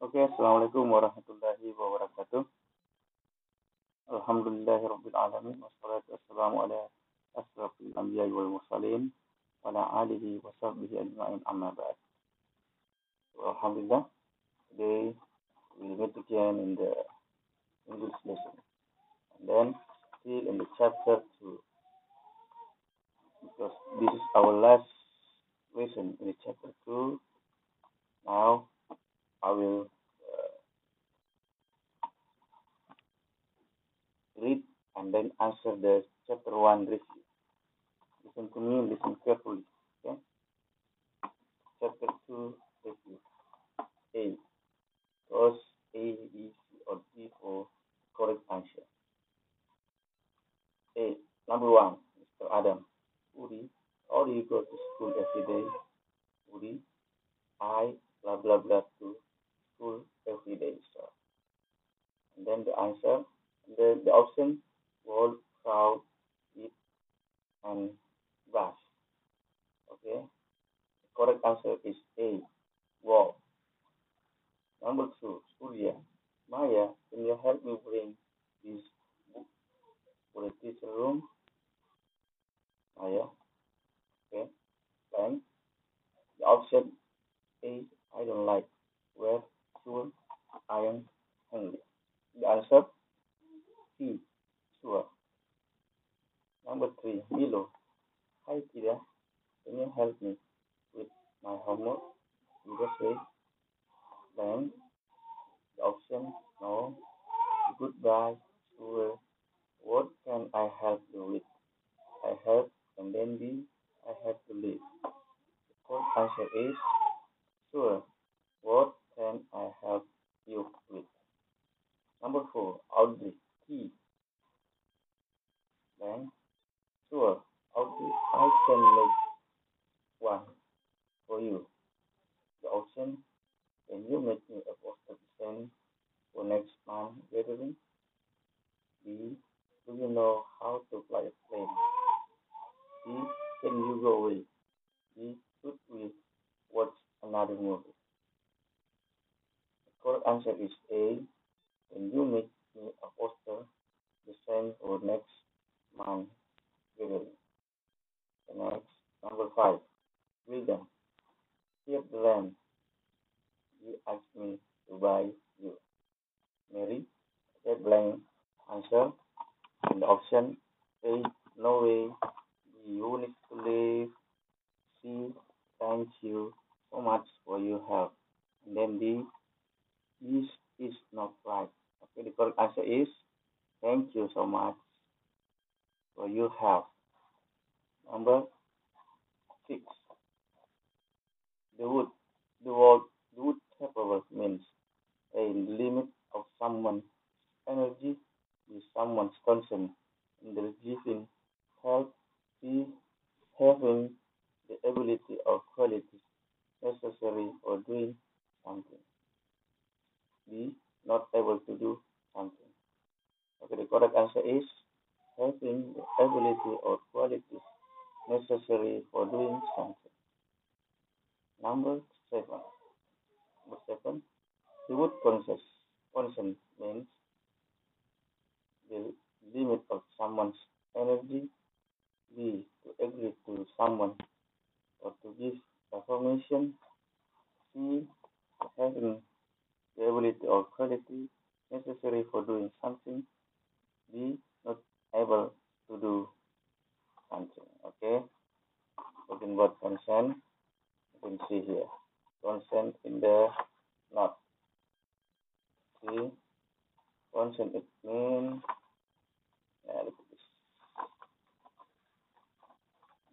Oke, Assalamualaikum warahmatullahi wabarakatuh. Alhamdulillahirabbil alamin wassalatu wassalamu ala asrafil ba'd. Alhamdulillah, today we meet again in the English lesson. And then still in the chapter 2. Because this is our last lesson in the chapter 2. Now I will uh, read and then answer the chapter 1 review. Listen to me, listen carefully. Okay? Chapter 2 review. A. Cause A, B, C, or D for correct answer. A. Number 1. Mr. Adam. Uri, how do you go to school every day? Uri, I, blah, blah, blah, to school every day. So, and then the answer, the, the option, wall, crowd, eat, and brush. Okay. The correct answer is A, wall. Number two, Surya. Maya, can you help me bring this book for the teacher room? Maya. Okay. Then the option A, I don't like. Where sure I am hungry. The answer C. Sure. Number three, Milo. Hi, Kira. Can you help me with my homework? Kira say. Then the option no. Goodbye. Sure. What can I help you with? I help and then B. I have to leave. The correct answer is sure. What can I help you with? Number four, Audrey, T. Then, sure, Audrey, I can make one for you. The option, can you make me a poster send for next month gathering? B, do you know how to fly a plane? C, can you go away? Should we watch another movie? The correct answer is A. Can you make me a poster the same for next month gathering? The next, number five, William. Here the land. You asked me to buy you. Mary, get blank answer. And the option A, no way. B, you need to leave. C, thank you so much for your help. And then D, this is not right. Okay, the correct answer is thank you so much for your help. Number six. The wood, the word, the wood capable means a limit of someone's energy with someone's in the giving help, be having the ability or qualities necessary for doing something be not able to do something. Okay, the correct answer is having the ability or qualities necessary for doing something. Number seven. Number seven, the word. Consent means the limit of someone's energy. B, to agree to someone or to give affirmation. C, having the ability or quality necessary for doing something. B, not able to do something. Okay. Talking about consent, you can see here. Consent in the not. See, consent it means. Yeah, look at this.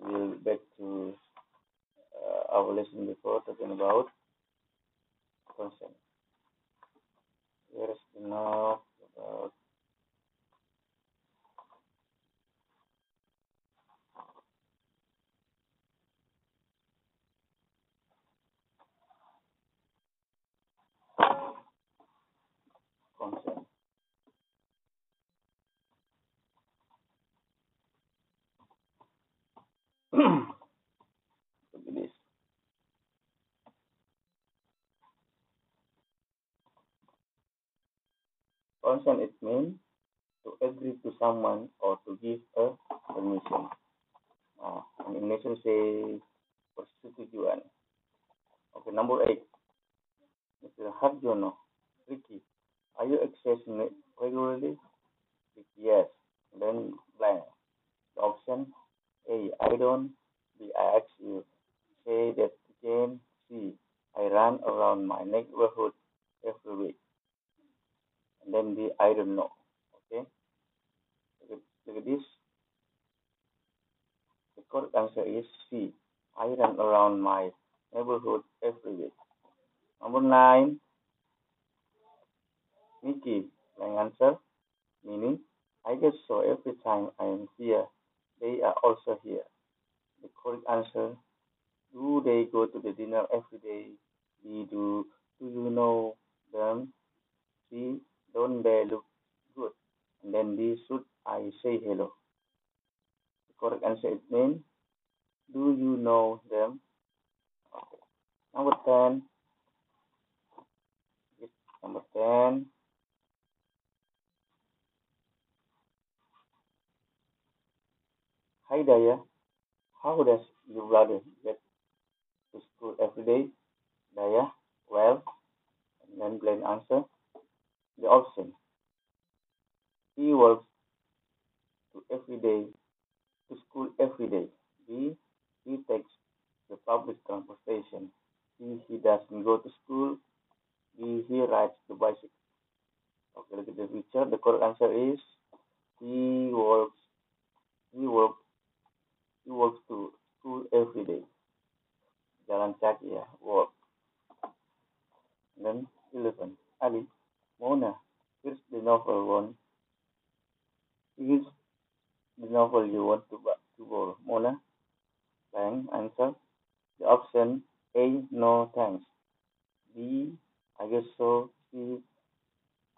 We'll back to uh, our lesson before talking about consent. Here is enough about consent. Look at this. Consent it means to agree to someone or to give a permission. Uh, and Indonesia say persetujuan. Okay, number eight. Mr. Harjono, Ricky, are you exercising regularly? Yes. Then blank. The option A. I don't. B. I ask you. Say that again. C. I run around my neighborhood every week. Then D. I don't know. Okay. Look at, look at this. The correct answer is C. I run around my neighborhood every week. Number nine. Nikki, blank answer, meaning I guess so every time I am here, they are also here. The correct answer, do they go to the dinner every day? B, do, do you know them? C, don't they look good? And then D, should I say hello? The correct answer is mean, do you know them? Number 10. Number 10. Hi Daya, how does your brother get to school every day? Daya, well, and then plain answer. The option. He works to every day to school every day. B. He takes the public transportation. C. He doesn't go to school. D. He rides the bicycle. Okay, look at the picture. The correct answer is he works. He works he walks to school every day. Jalan kaki ya, walk. Then 11. Ali, Mona, here's the novel one. Here's the novel you want to, to borrow. Mona, blank, answer. The option A, no thanks. B, I guess so. C,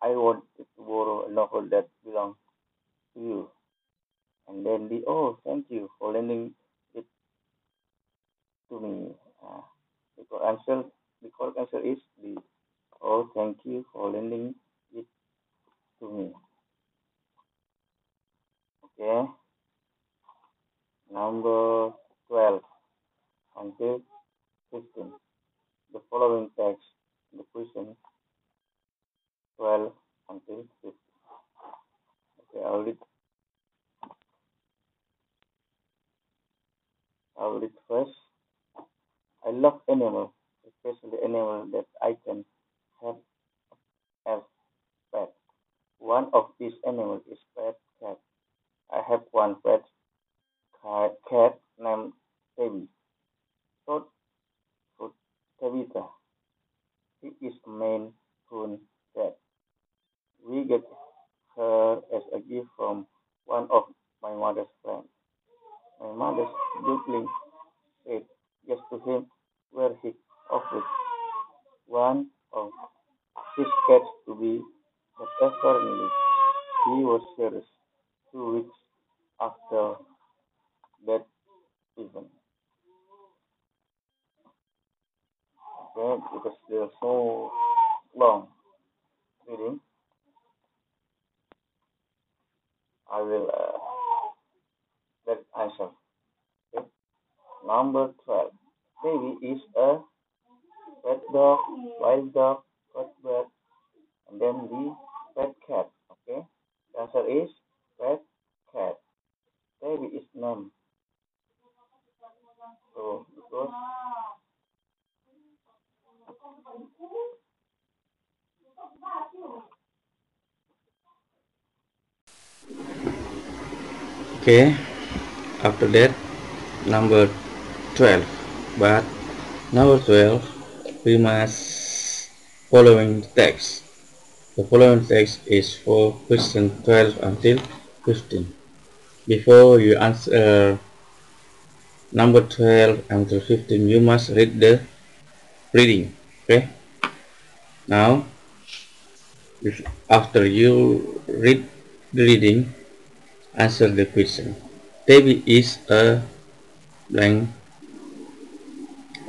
I want to borrow a novel that belongs to you and then the oh thank you for lending it to me uh, the correct answer the correct answer is the oh thank you for lending it to me. Okay. Number 12 until 15 the following text the question 12 until 15 okay i'll read. I will read first. I love animals, especially animals that I can have as pet. One of these animals is pet cat. I have one pet cat named Tabby. Short for Tabitha. He is a Maine Coon cat. We get her as a gift from one of my mother's friends. My mother jokingly said yes to him where he offered one of his cats to be, but apparently he was serious two weeks after that event. Because they're so long reading, I will uh, that answer. Okay. Number 12. Baby is a pet dog, wild dog, pet bird, and then the pet cat. Okay. The answer is pet cat. Baby is name. So because okay after that number 12 but number 12 we must following text. The following text is for question 12 until 15 before you answer number 12 until 15 you must read the reading okay now if after you read the reading answer the question Tabby is a blank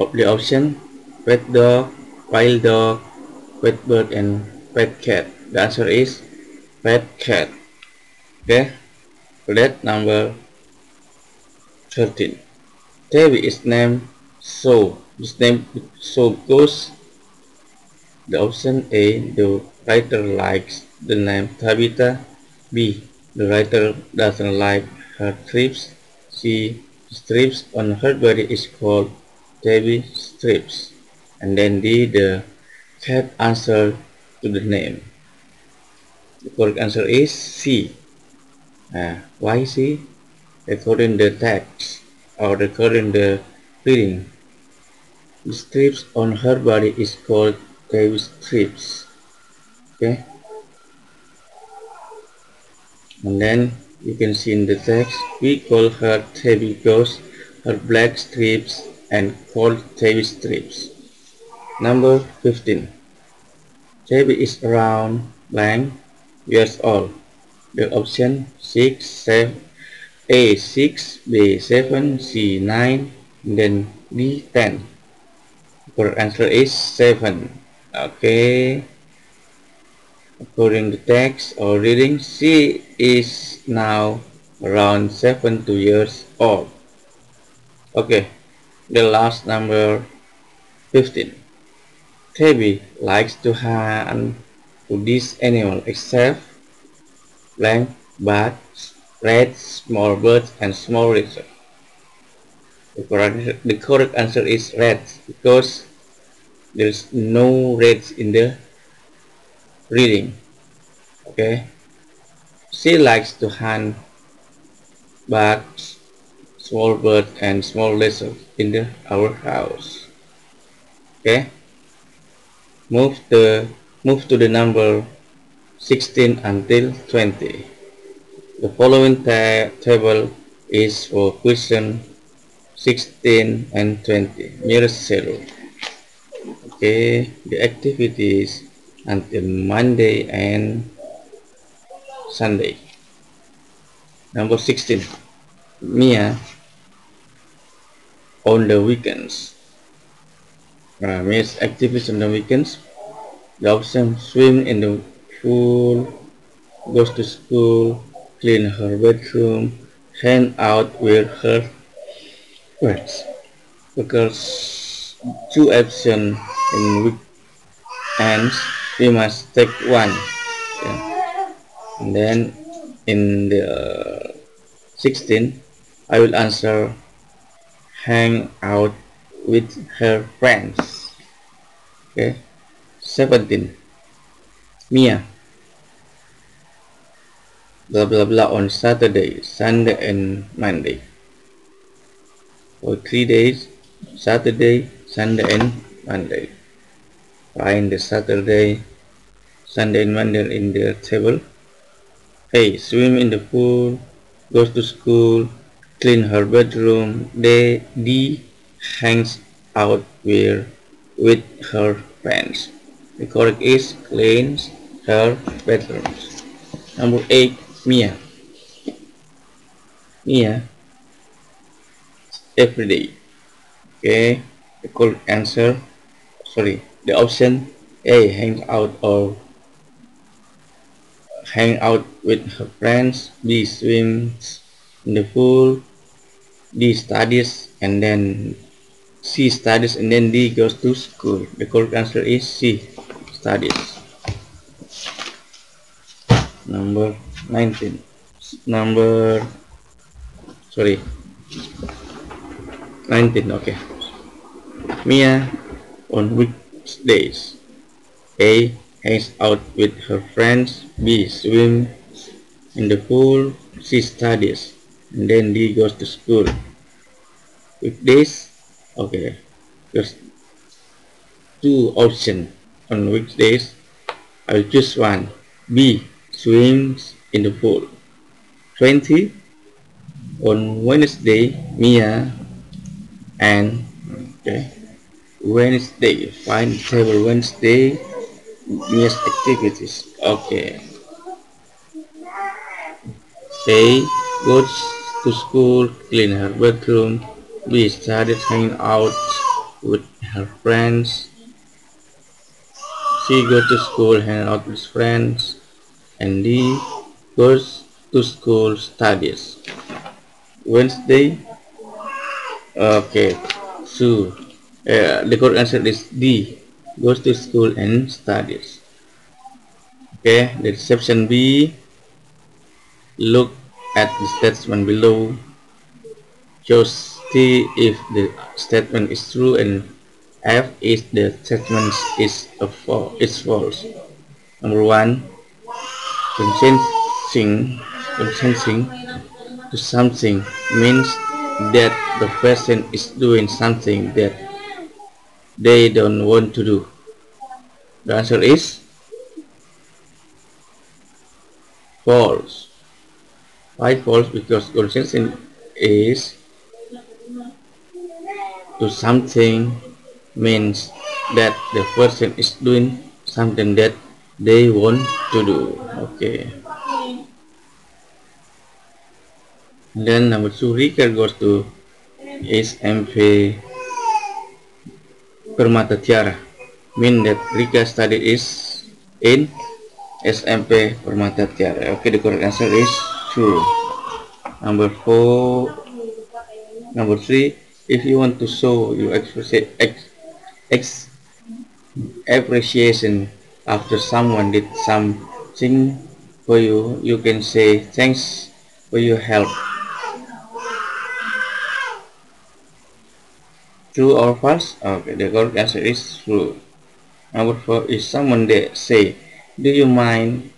of the option pet dog, wild dog, pet bird and pet cat. The answer is fat cat. Okay, let number 13. Tabby is named so. This name so goes the option A. The writer likes the name Tabitha. B. The writer doesn't like her strips. C. Strips on her body is called Tabby strips. And then D. The cat answer to the name. The correct answer is C. Uh, why C? According the text or according the reading, the strips on her body is called Tabby strips. Okay. And then you can see in the text, we call her Tabby because her black strips and called Tabby strips. Number 15. Tabby is around blank years old. The option 6, 7, A 6, B 7, C 9, then D 10. Correct answer is 7. Okay. According to text or reading, she is now around 7 to years old. Okay, the last number 15. Tabby likes to hunt to this animal except blank bats, rats, small birds, and small lizards. The correct, the correct answer is rats because there's no reds in the reading. Okay. She likes to hunt bats, small birds, and small lizards in the, our house. Okay. Move the Move to the number 16 until 20. The following ta table is for question 16 and 20, nearest zero. Okay, the activities until Monday and Sunday. Number 16, Mia on the weekends. Uh, Mia's activities on the weekends the option swim in the pool, goes to school, clean her bedroom, hang out with her friends. Because two options in weekends, we must take one. Yeah. And then in the uh, 16, I will answer hang out with her friends. Okay. 17. Mia. Blah blah blah on Saturday, Sunday and Monday. For three days, Saturday, Sunday and Monday. Find the Saturday, Sunday and Monday in the table. A. Swim in the pool, goes to school, clean her bedroom. D. D. Hangs out with, with her friends. The correct is cleans her bedrooms. Number 8, Mia. Mia, every day. Okay, the correct answer, sorry, the option A, hang out or hang out with her friends. B, swims in the pool. D, studies and then C, studies and then D, goes to school. The correct answer is C studies number 19 number sorry 19 okay Mia on weekdays A hangs out with her friends B Swims in the pool C studies and then D goes to school weekdays okay there's two options on weekdays, I'll choose one. B. Swims in the pool. 20. On Wednesday, Mia and okay, Wednesday. Find table Wednesday. Mia's activities. Okay. A. Goes to school, clean her bedroom. B. Started hanging out with her friends. She go to school, hang out with friends, and D goes to school studies. Wednesday. Okay, so uh, the correct answer is D goes to school and studies. Okay, the section B. Look at the statement below. Just see if the statement is true and F is the statement is a false. It's false. Number one, consenting, consenting to something means that the person is doing something that they don't want to do. The answer is false. Why false? Because consenting is to something means that the person is doing something that they want to do okay then number two Rika goes to SMP Permata Tiara mean that Rika study is in SMP Permata Tiara okay the correct answer is true number four number three if you want to show your ex appreciation after someone did something for you you can say thanks for your help true or false okay the correct answer is true number four is someone that say do you mind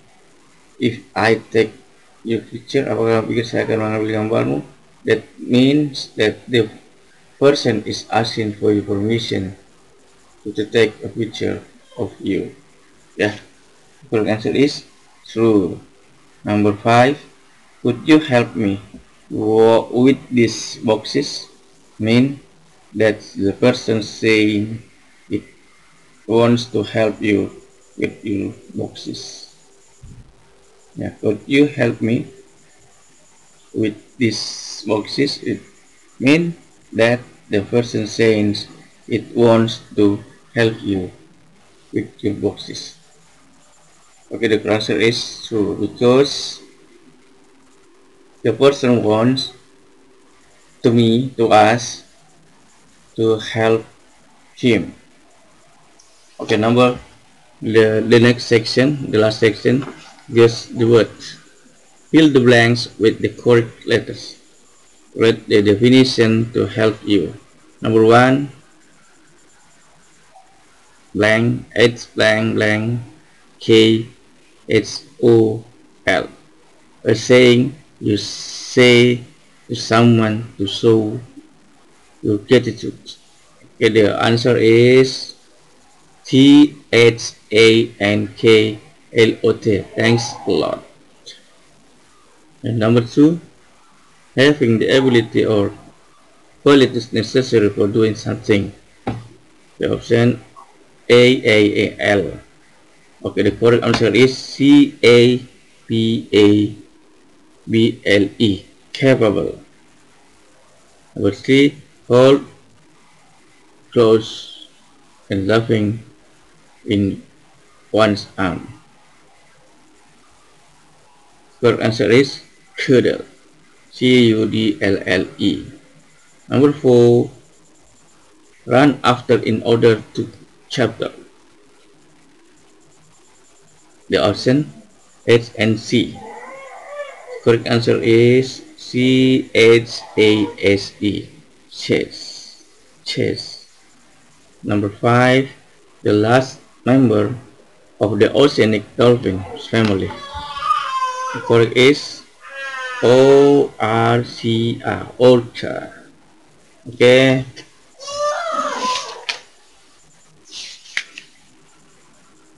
if I take your picture? Apakah pikir saya akan mengambil gambarmu? That means that the person is asking for your permission to take a picture of you. Yeah correct answer is true. Number five could you help me with these boxes? Mean that the person saying it wants to help you with your boxes. Yeah could you help me with these boxes? It mean that the person saying it wants to help you with your boxes. Okay the answer is true because the person wants to me to us to help him. Okay number the, the next section the last section just the words fill the blanks with the correct letters. Read the definition to help you. Number one blank h blank blank k H O L. A saying you say to someone to show your gratitude. Okay, the answer is T H A N K L O T. Thanks a lot. And number two, having the ability or qualities necessary for doing something. The option A A A L. Okay, the correct answer is C A P A B L E, capable. Number three, hold close and laughing in one's arm. Correct answer is cuddle. C U D L L E. Number four, run after in order to chapter the option H and C. Correct answer is C H A S E. Chess. Chess. Number five, the last member of the oceanic dolphin family. The correct is O R C A. Orca. Okay.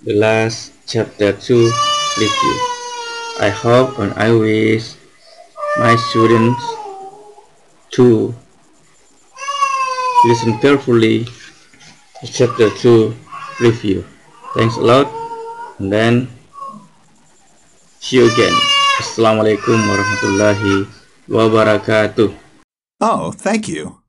The last chapter 2 review. I hope and I wish my students to listen carefully chapter 2 review. Thanks a lot and then see you again. Assalamualaikum warahmatullahi wabarakatuh. Oh, thank you.